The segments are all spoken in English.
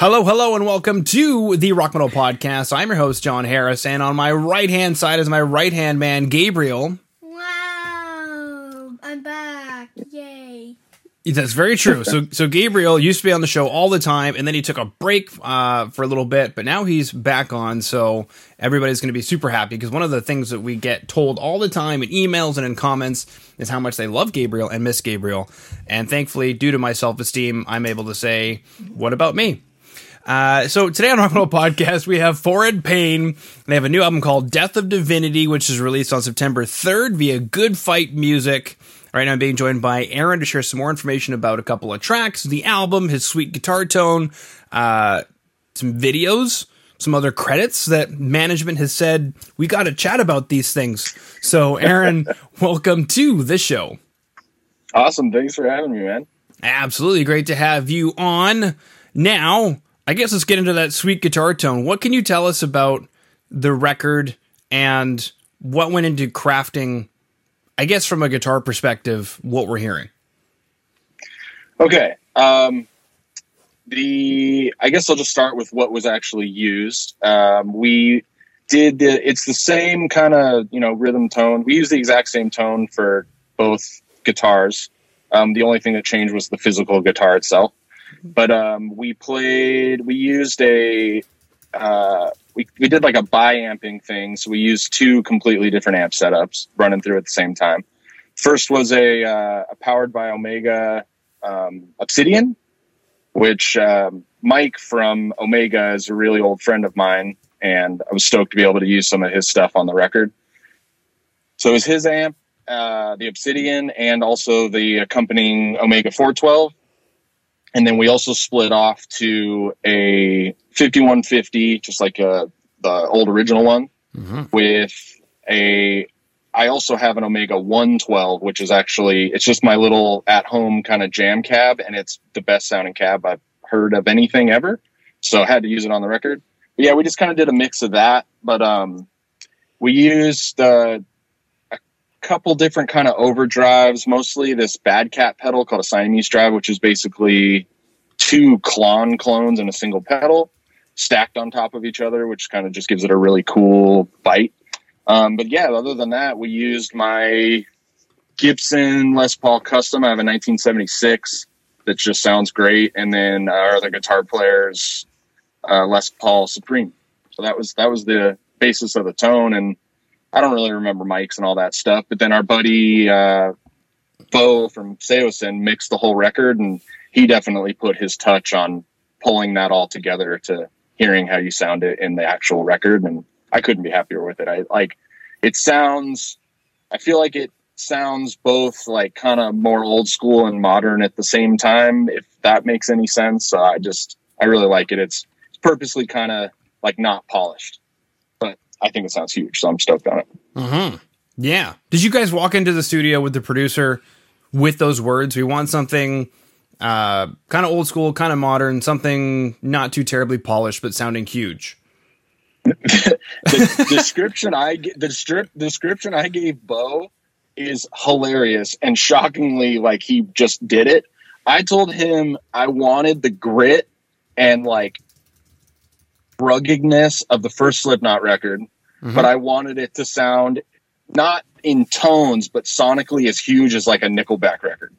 Hello, hello, and welcome to the Rock Metal Podcast. I'm your host, Jon Harris, and on my right hand side is my right hand man, Gabriel. Wow, I'm back. Yay. That's very true. So, so Gabriel used to be on the show all the time, and then he took a break uh, for a little bit, but now he's back on. So everybody's going to be super happy because one of the things that we get told all the time in emails and in comments is how much they love Gabriel and miss Gabriel. And thankfully, due to my self esteem, I'm able to say, "What about me?" Uh, so today on Rock Metal Podcast, we have Foreign Pain. They have a new album called Death of Divinity, which is released on September 3rd via Good Fight Music. Right now, I'm being joined by Aaron to share some more information about a couple of tracks, the album, his sweet guitar tone, uh, some videos, some other credits that management has said we got to chat about these things. So, Aaron, welcome to the show. Awesome. Thanks for having me, man. Absolutely great to have you on. Now, I guess let's get into that sweet guitar tone. What can you tell us about the record and what went into crafting I guess from a guitar perspective, what we're hearing. Okay. Um, the I guess I'll just start with what was actually used. Um, we did the, it's the same kind of you know rhythm tone. We use the exact same tone for both guitars. Um, the only thing that changed was the physical guitar itself. But um, we played. We used a uh, we, we did like a bi-amping thing. So we used two completely different amp setups running through at the same time. First was a, uh, a powered by Omega um, Obsidian, which um, Mike from Omega is a really old friend of mine, and I was stoked to be able to use some of his stuff on the record. So it was his amp, uh, the Obsidian, and also the accompanying Omega 412 and then we also split off to a 5150 just like a, uh, the old original one mm-hmm. with a i also have an omega 112 which is actually it's just my little at home kind of jam cab and it's the best sounding cab i've heard of anything ever so i had to use it on the record but yeah we just kind of did a mix of that but um we used uh couple different kind of overdrives, mostly this bad cat pedal called a Siamese drive, which is basically two Klon clones in a single pedal stacked on top of each other, which kind of just gives it a really cool bite. Um, but yeah, other than that, we used my Gibson Les Paul Custom. I have a 1976 that just sounds great, and then our other guitar players uh, Les Paul Supreme. So that was that was the basis of the tone, and I don't really remember mics and all that stuff. But then our buddy uh, Beau from Saosin mixed the whole record, and he definitely put his touch on pulling that all together to hearing how you sound it in the actual record. And I couldn't be happier with it. I like it sounds. I feel like it sounds both like kind of more old school and modern at the same time. If that makes any sense, uh, I just I really like it. It's, it's purposely kind of like not polished. I think it sounds huge. So I'm stoked on it. Mm-hmm. Yeah. Did you guys walk into the studio with the producer with those words? We want something uh, kind of old school, kind of modern, something not too terribly polished, but sounding huge. the description I the strip description I gave Beau is hilarious and shockingly like he just did it. I told him I wanted the grit and like ruggedness of the first Slipknot record, mm-hmm. but I wanted it to sound not in tones, but sonically as huge as like a Nickelback record.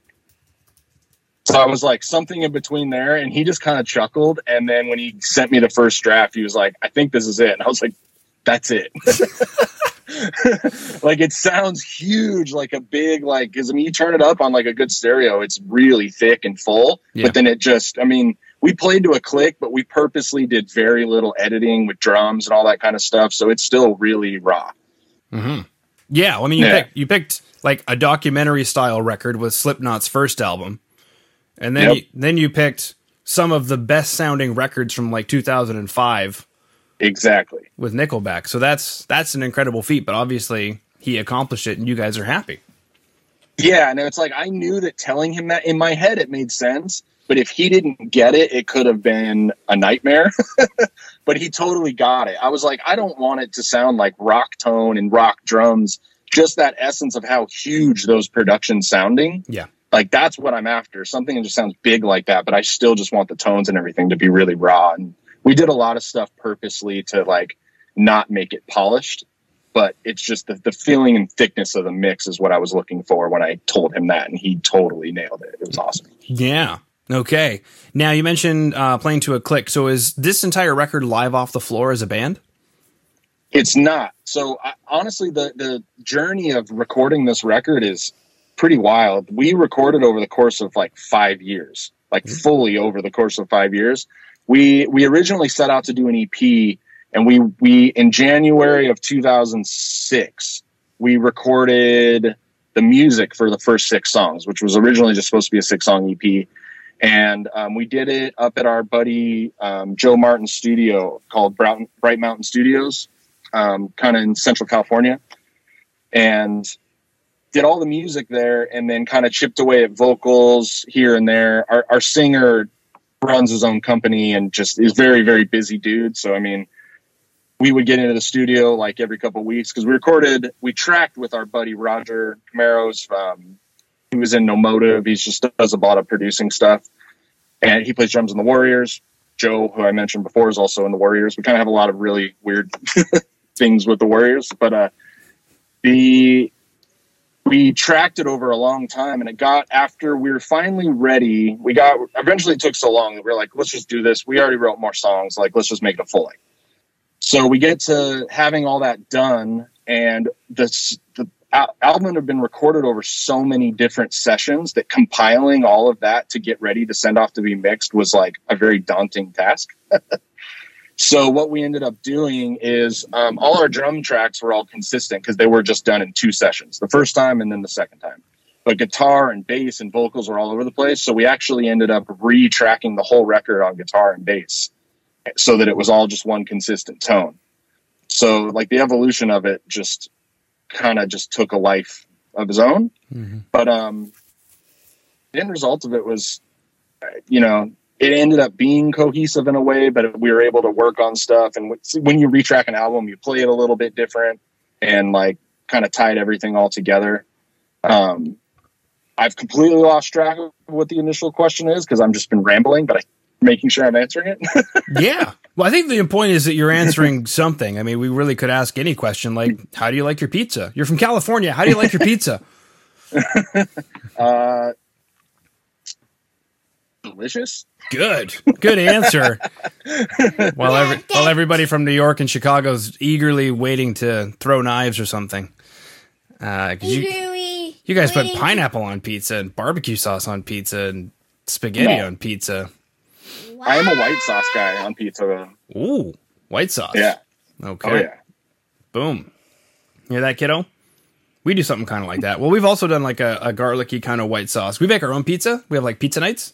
So I was like something in between there, and he just kind of chuckled. And then when he sent me the first draft, he was like, "I think this is it." And I was like, "That's it." like it sounds huge, like a big like because I mean you turn it up on like a good stereo, it's really thick and full. Yeah. But then it just, I mean, we played to a click, but we purposely did very little editing with drums and all that kind of stuff. So it's still really raw. Mm-hmm. Yeah. I mean, you, yeah. picked, you picked like a documentary style record with Slipknot's first album. And then, yep. you, then you picked some of the best sounding records from like 2005. Exactly. With Nickelback. So that's, that's an incredible feat, but obviously he accomplished it and you guys are happy. Yeah. And it's like, I knew that telling him that in my head, it made sense but if he didn't get it, it could have been a nightmare. but he totally got it. I was like, I don't want it to sound like rock tone and rock drums. Just that essence of how huge those productions sounding. Yeah. Like that's what I'm after. Something that just sounds big like that, but I still just want the tones and everything to be really raw. And we did a lot of stuff purposely to like not make it polished, but it's just the, the feeling and thickness of the mix is what I was looking for when I told him that, and he totally nailed it. It was awesome. Yeah. Okay. Now you mentioned uh, playing to a click. So is this entire record live off the floor as a band? It's not. So I, honestly, the the journey of recording this record is pretty wild. We recorded over the course of like five years, like Mm-hmm. fully over the course of five years. We we originally set out to do an EP, and we we in January of 2006 we recorded the music for the first six songs, which was originally just supposed to be a six song EP. And um, we did it up at our buddy um, Joe Martin's studio called Bright, Bright Mountain Studios, um, kind of in Central California, and did all the music there, and then kind of chipped away at vocals here and there. Our, our singer runs his own company and just is very very busy dude. So I mean, we would get into the studio like every couple of weeks because we recorded, we tracked with our buddy Roger Camaros. Um, he was in No Motive. He just does a lot of producing stuff, and he plays drums in the Warriors. Joe, who I mentioned before, is also in the Warriors. We kind of have a lot of really weird things with the Warriors, but uh, the we tracked it over a long time, and it got after we were finally ready. We got eventually took so long that we were like, let's just do this. We already wrote more songs. Like, let's just make it a full length. So we get to having all that done, and this the al- album had been recorded over so many different sessions that compiling all of that to get ready to send off to be mixed was like a very daunting task. so what we ended up doing is um, all our drum tracks were all consistent because they were just done in two sessions, the first time and then the second time. But guitar and bass and vocals were all over the place, so we actually ended up re-tracking the whole record on guitar and bass so that it was all just one consistent tone. So like the evolution of it just kind of just took a life of his own. But um the end result of it was uh, you know, it ended up being cohesive in a way, but we were able to work on stuff and when you retrack an album, you play it a little bit different and like kind of tied everything all together. Um I've completely lost track of what the initial question is because I've just been rambling, but I making sure I'm answering it. yeah. Well, I think the point is that you're answering something. I mean, we really could ask any question like, how do you like your pizza? You're from California. How do you like your pizza? Uh, delicious. Good. Good answer. while, every, while everybody from New York and Chicago's eagerly waiting to throw knives or something. Uh, 'cause you, you guys put pineapple on pizza and barbecue sauce on pizza and spaghetti No. on pizza. I am a white sauce guy on pizza. Though. Ooh, white sauce. Yeah. Okay. Oh yeah. Boom. Hear that, kiddo? We do something kind of like that. Well, we've also done like a, a garlicky kind of white sauce. We make our own pizza. We have like pizza nights,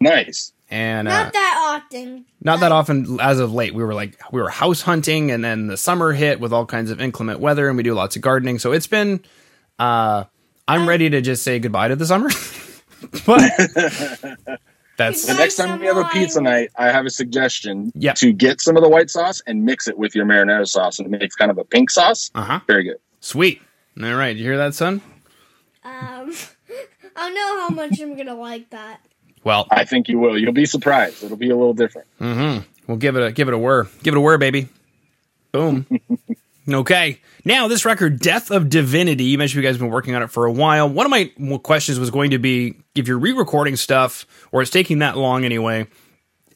Nice. and uh, Not that often. not that often as of late. We were like we were house hunting, and then the summer hit with all kinds of inclement weather, and we do lots of gardening. So it's been. Uh, I'm ready to just say goodbye to the summer, but that's The next time we have a pizza night, I have a suggestion Yep. to get some of the white sauce and mix it with your marinara sauce, and it makes kind of a pink sauce. uh huh. Very good. Sweet. All right, you hear that, son? Um, I don't know how much I'm gonna like that. Well, I think you will. You'll be surprised. It'll be a little different. Mm-hmm. We'll give it a give it a whir. Give it a whir, baby. Boom. okay. Now this record, Death of Divinity. You mentioned you guys have been working on it for a while. One of my questions was going to be if you're re-recording stuff, or it's taking that long anyway.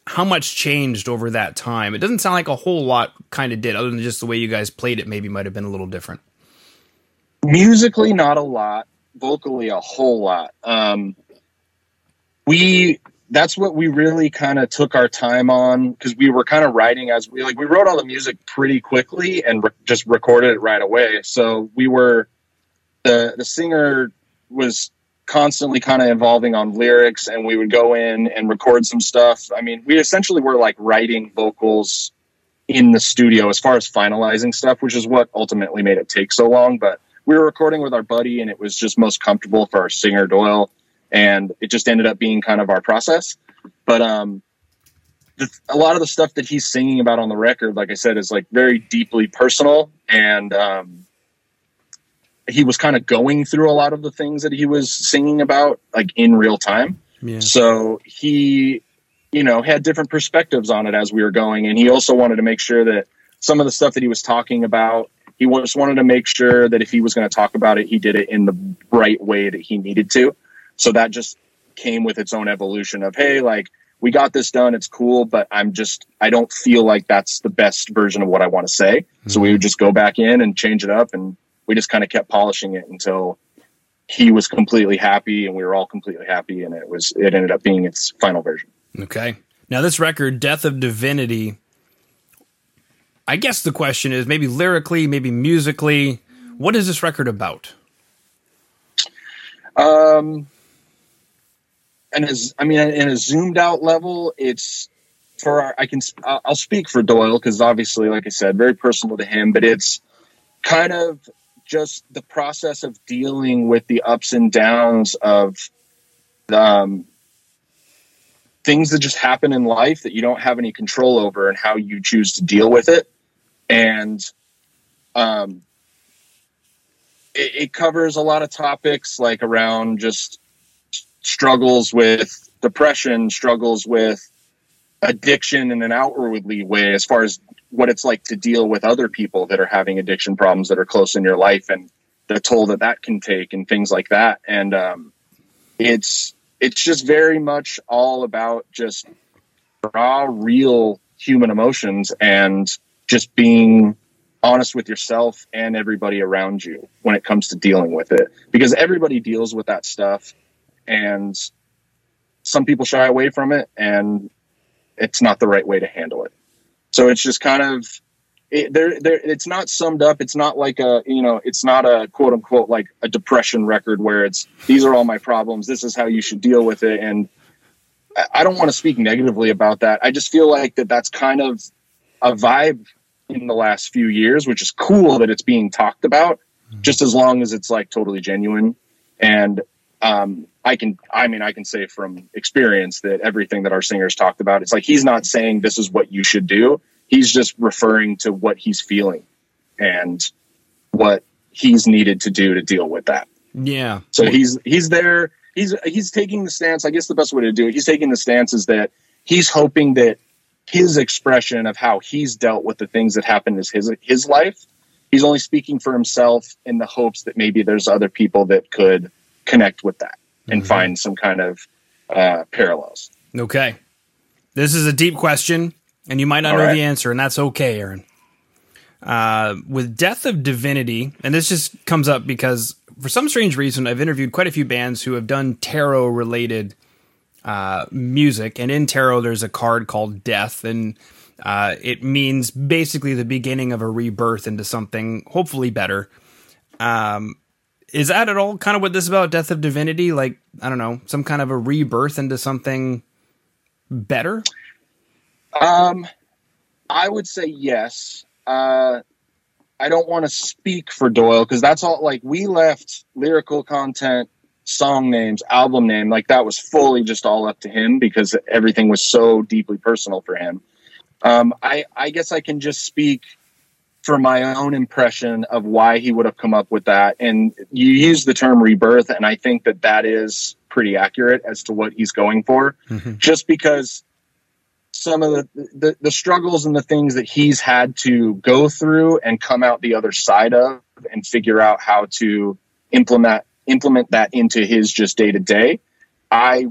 How much changed over that time? It doesn't sound like a whole lot. Kind of did, other than just the way you guys played it. Maybe might have been a little different. Musically, not a lot. Vocally, a whole lot. Um, we that's what we really kind of took our time on because we were kind of writing as we like we wrote all the music pretty quickly and re- just recorded it right away. So we were the the singer was constantly kind of evolving on lyrics and we would go in and record some stuff. I mean, we essentially were like writing vocals in the studio as far as finalizing stuff, which is what ultimately made it take so long. But we were recording with our buddy and it was just most comfortable for our singer Doyle. And it just ended up being kind of our process. But um, the, a lot of the stuff that he's singing about on the record, like I said, is like very deeply personal. And um, he was kind of going through a lot of the things that he was singing about like in real time. Yeah. So he, you know, had different perspectives on it as we were going. And he also wanted to make sure that some of the stuff that he was talking about, he just wanted to make sure that if he was going to talk about it, he did it in the right way that he needed to. So that just came with its own evolution of, hey, like, we got this done. It's cool, but I'm just, I don't feel like that's the best version of what I want to say. Mm-hmm. So we would just go back in and change it up. And we just kind of kept polishing it until he was completely happy and we were all completely happy. And it was, it ended up being its final version. Okay. Now, this record, Death of Divinity, I guess the question is maybe lyrically, maybe musically, what is this record about? Um, and as I mean, in a zoomed out level, it's for our, I can I'll speak for Doyle because obviously, like I said, very personal to him. But it's kind of just the process of dealing with the ups and downs of um, things that just happen in life that you don't have any control over, and how you choose to deal with it. And um, it, it covers a lot of topics like around just struggles with depression, struggles with addiction in an outwardly way, as far as what it's like to deal with other people that are having addiction problems that are close in your life and the toll that that can take and things like that. And um, it's it's just very much all about just raw, real human emotions and just being honest with yourself and everybody around you when it comes to dealing with it because everybody deals with that stuff and some people shy away from it and it's not the right way to handle it. So it's just kind of it, there, there it's not summed up. It's not like a you know it's not a quote unquote like a depression record where it's these are all my problems this is how you should deal with it. And i don't want to speak negatively about that. I just feel like that that's kind of a vibe in the last few years which is cool that it's being talked about mm-hmm. just as long as it's like totally genuine. And um, I can, I mean, I can say from experience that everything that our singers talked about, it's like he's not saying this is what you should do. He's just referring to what he's feeling and what he's needed to do to deal with that. Yeah. So he's he's there. He's he's taking the stance. I guess the best way to do it. He's taking the stance is that he's hoping that his expression of how he's dealt with the things that happened in his his life. He's only speaking for himself in the hopes that maybe there's other people that could connect with that and mm-hmm. find some kind of uh, parallels. Okay. This is a deep question, and you might not All know right. the answer, and that's okay, Aaron. Uh, with Death of Divinity, and this just comes up because for some strange reason, I've interviewed quite a few bands who have done tarot related uh, music, and in tarot, there's a card called Death, and uh, it means basically the beginning of a rebirth into something hopefully better. Um, is that at all kind of what this is about? Death of divinity? Like i don't know some kind of a rebirth into something better? Um i would say yes. Uh i don't want to speak for doyle because that's all like we left lyrical content song names album name like that was fully just all up to him because everything was so deeply personal for him. Um i i guess i can just speak for my own impression of why he would have come up with that. And you use the term rebirth, and I think that that is pretty accurate as to what he's going for, mm-hmm. just because some of the, the, the struggles and the things that he's had to go through and come out the other side of and figure out how to implement implement that into his just day to day i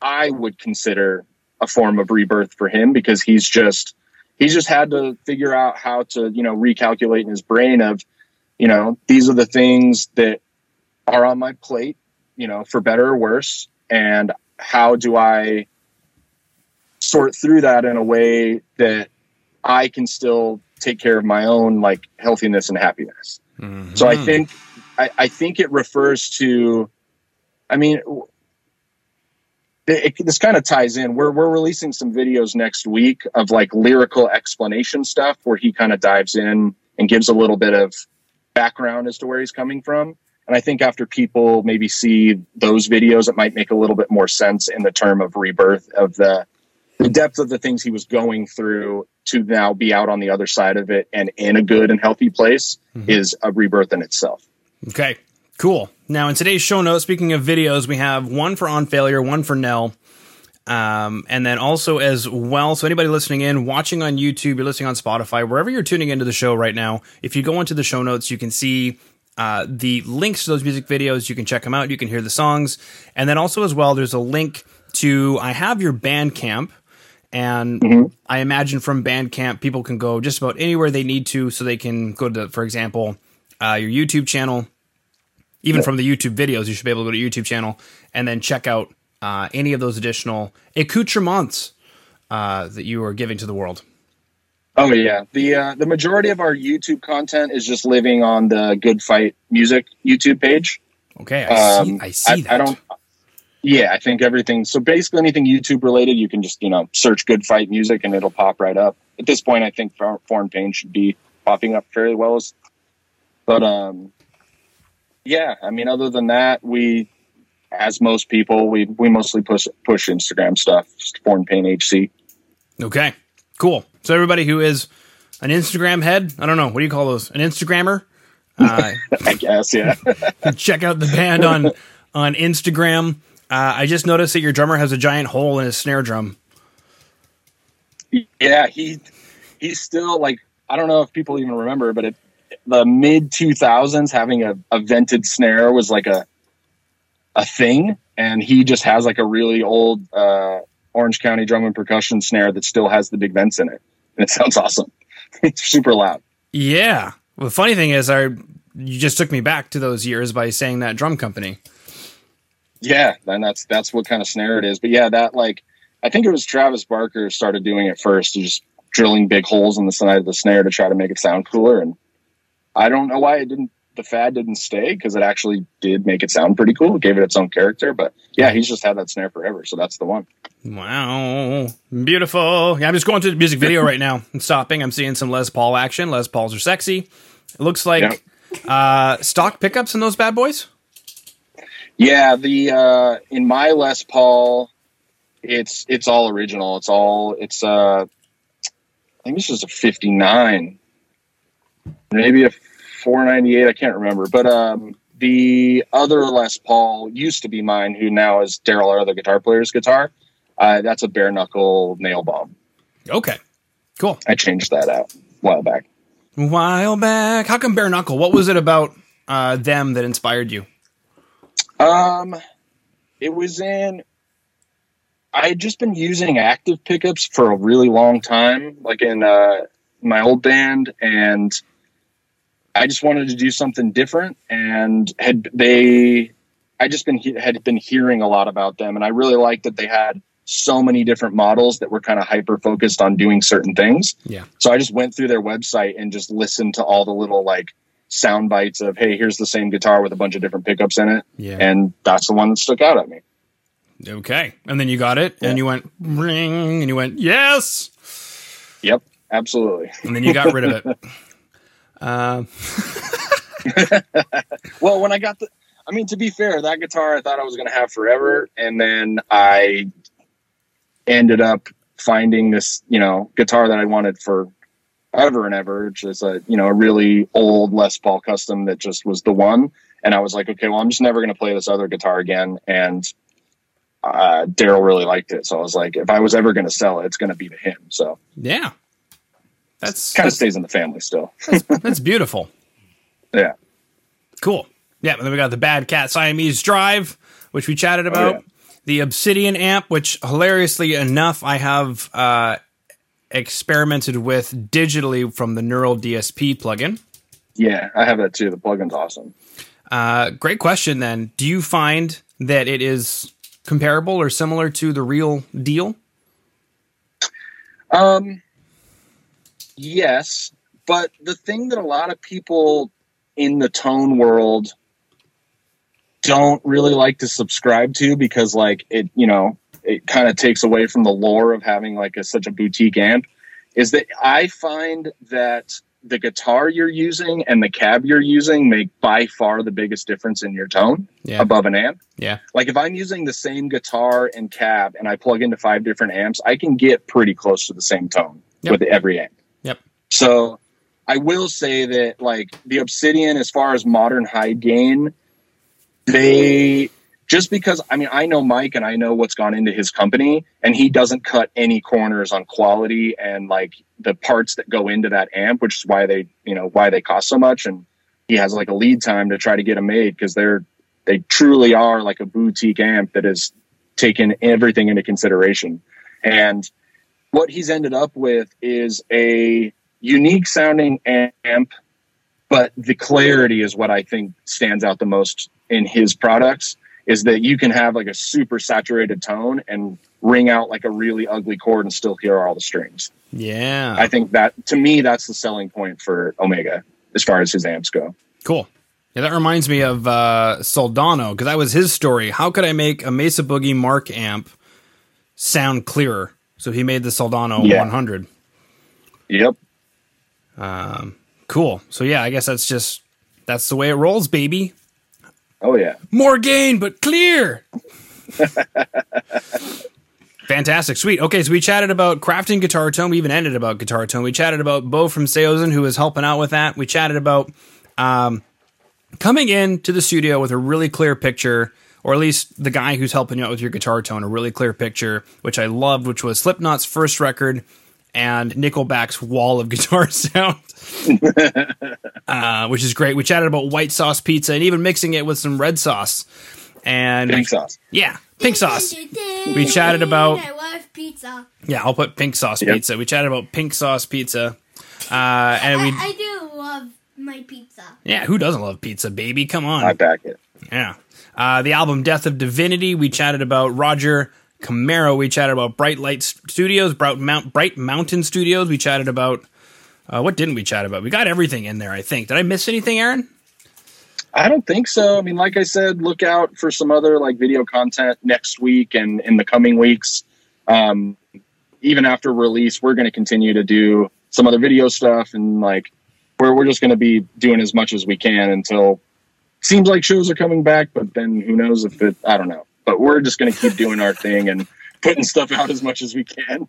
i would consider a form of rebirth for him because he's just he's just had to figure out how to you know recalculate in his brain of you know these are the things that are on my plate you know for better or worse and how do i sort through that in a way that i can still take care of my own like healthiness and happiness mm-hmm. so i think I, I think it refers to i mean it, this kind of ties in. We're we're releasing some videos next week of like lyrical explanation stuff where he kind of dives in and gives a little bit of background as to where he's coming from. And I think after people maybe see those videos, it might make a little bit more sense in the term of rebirth of the the depth of the things he was going through to now be out on the other side of it and in a good and healthy place mm-hmm. is a rebirth in itself. Okay, cool. Now, in today's show notes, speaking of videos, we have one for On Failure, one for Knell. Um, and then also as well, so anybody listening in, watching on YouTube, you're listening on Spotify, wherever you're tuning into the show right now, if you go into the show notes, you can see uh, the links to those music videos. You can check them out. You can hear the songs. And then also as well, there's a link to, I have your Bandcamp. And Mm-hmm. I imagine from Bandcamp, people can go just about anywhere they need to. So they can go to, for example, uh, your YouTube channel, even from the YouTube videos, you should be able to go to YouTube channel and then check out uh, any of those additional accoutrements uh, that you are giving to the world. Oh yeah, the uh, the majority of our YouTube content is just living on the Good Fight Music YouTube page. Okay, I Um, see. I see that. I don't. Yeah, I think everything. So basically, anything YouTube related, you can just you know search Good Fight Music and it'll pop right up. At this point, I think Foreign Pain should be popping up fairly well. As, but um, yeah, I mean, other than that, we, as most people, we we mostly push push Instagram stuff. Foreign Pain HC. Okay, cool. So everybody who is an Instagram head, I don't know, what do you call those? An Instagrammer? Uh, I guess yeah. check out the band on on Instagram. Uh, I just noticed that your drummer has a giant hole in his snare drum. Yeah, he he's still like I don't know if people even remember, but it, the mid two thousands having a, a vented snare was like a a thing, and he just has like a really old uh, Orange County drum and percussion snare that still has the big vents in it, and it sounds awesome. it's super loud. Yeah. Well, the funny thing is, I you just took me back to those years by saying that drum company. Yeah, and that's that's what kind of snare it is. But yeah, that like I think it was Travis Barker started doing it first, just drilling big holes in the side of the snare to try to make it sound cooler. And I don't know why it didn't. The fad didn't stay because it actually did make it sound pretty cool. It gave it its own character. But yeah, he's just had that snare forever, so that's the one. Wow, beautiful. Yeah, I'm just going to the music video right now. I'm stopping. I'm seeing some Les Paul action. Les Pauls are sexy. It looks like uh, stock pickups in those bad boys. Yeah, the uh, in my Les Paul, it's it's all original. It's all it's uh, I think this is a '59, maybe a 498. I can't remember, but um, the other Les Paul used to be mine, who now is Daryl, our other guitar player's guitar. Uh, that's a bare knuckle nail bomb. Okay, cool. I changed that out a while back. A while back. How come bare knuckle? What was it about uh, them that inspired you? Um, it was in. I had just been using active pickups for a really long time, like in uh, my old band, and I just wanted to do something different. And had they, I just been had been hearing a lot about them, and I really liked that they had so many different models that were kind of hyper focused on doing certain things. Yeah. So I just went through their website and just listened to all the little like sound bites of, hey, here's the same guitar with a bunch of different pickups in it Yeah. and that's the one that stuck out at me. Okay. And then you got it, and you went ring, and you went yes, Yep, absolutely. and then you got rid of it. Uh, Well, when I got the, I mean, to be fair, that guitar I thought I was going to have forever, and then I ended up finding this, you know, guitar that I wanted for ever and ever, which is a, you know, a really old Les Paul custom that just was the one. And I was like, okay, well, I'm just never going to play this other guitar again. And uh, Daryl really liked it, so I was like, if I was ever going to sell it, it's going to be to him. So yeah. That's kind of stays in the family still. that's beautiful. yeah. Cool. Yeah, and then we got the Bad Cat Siamese Drive, which we chatted about. yeah. The Obsidian amp, which hilariously enough, I have uh, experimented with digitally from the Neural DSP plugin. Yeah, I have that too. The plugin's awesome. Uh, great question. Then, do you find that it is comparable or similar to the real deal? Um, yes, but the thing that a lot of people in the tone world don't really like to subscribe to because, like, it you know it kind of takes away from the lore of having like a, such a boutique amp is that I find that the guitar you're using and the cab you're using make by far the biggest difference in your tone Yeah. above an amp. Yeah. Like if I'm using the same guitar and cab and I plug into five different amps, I can get pretty close to the same tone Yep. with every amp. So I will say that like the Obsidian, as far as modern high gain, they just because I mean I know Mike and I know what's gone into his company, and he doesn't cut any corners on quality and like the parts that go into that amp, which is why they you know why they cost so much, and he has like a lead time to try to get them made because they're they truly are like a boutique amp that has taken everything into consideration, and what he's ended up with is a unique sounding amp but the clarity is what I think stands out the most in his products is that you can have like a super saturated tone and ring out like a really ugly chord and still hear all the strings. Yeah. I think that to me that's the selling point for Omega as far as his amps go. Cool. Yeah, that reminds me of uh, Soldano because that was his story. How could I make a Mesa Boogie Mark amp sound clearer? So he made the Soldano Yeah. 100. Yep. Um, cool. So yeah, I guess that's just that's the way it rolls, baby. Oh yeah. More gain, but clear. Fantastic, sweet. Okay, so we chatted about crafting guitar tone. We even ended about guitar tone. We chatted about Beau from Saosin, who was helping out with that. We chatted about um, coming in to the studio with a really clear picture, or at least the guy who's helping you out with your guitar tone, a really clear picture, which I loved, which was Slipknot's first record and Nickelback's Wall of Guitar Sound, uh, which is great. We chatted about white sauce pizza and even mixing it with some red sauce. And Pink sauce. yeah, pink sauce. We chatted about- I love pizza. Yeah, I'll put pink sauce Yep. pizza. We chatted about pink sauce pizza. Uh, and we, I, I do love my pizza. yeah, who doesn't love pizza, baby? Come on. I back it. Yeah. Uh, the album Death of Divinity, we chatted about Roger Camaro. We chatted about Bright Light Studios, Bright, Mount, Bright Mountain Studios. We chatted about, uh, what didn't we chat about? We got everything in there, I think. Did I miss anything, Aaron? I don't think so. I mean, like I said, look out for some other like video content next week and in the coming weeks. Um, even after release, we're going to continue to do some other video stuff and like we're we're just going to be doing as much as we can until seems like shows are coming back. But then who knows if it? I don't know. But we're just going to keep doing our thing and putting stuff out as much as we can.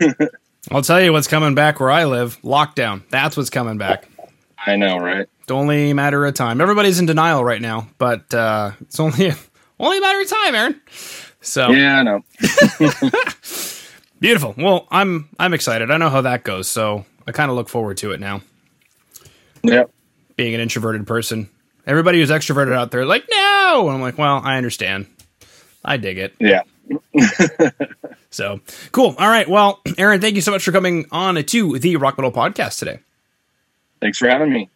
I'll tell you what's coming back where I live lockdown. That's what's coming back. I know, right? It's only a matter of time. Everybody's in denial right now, but uh, it's only only a matter of time, Aaron. So Yeah, I know. beautiful. Well, I'm I'm excited. I know how that goes, so I kind of look forward to it now. Yep. Being an introverted person, everybody who's extroverted out there, like no, and I'm like, well, I understand. I dig it. Yeah. So cool. All right. Well, Aaron, thank you so much for coming on to the Rock Metal Podcast today. Thanks for having me.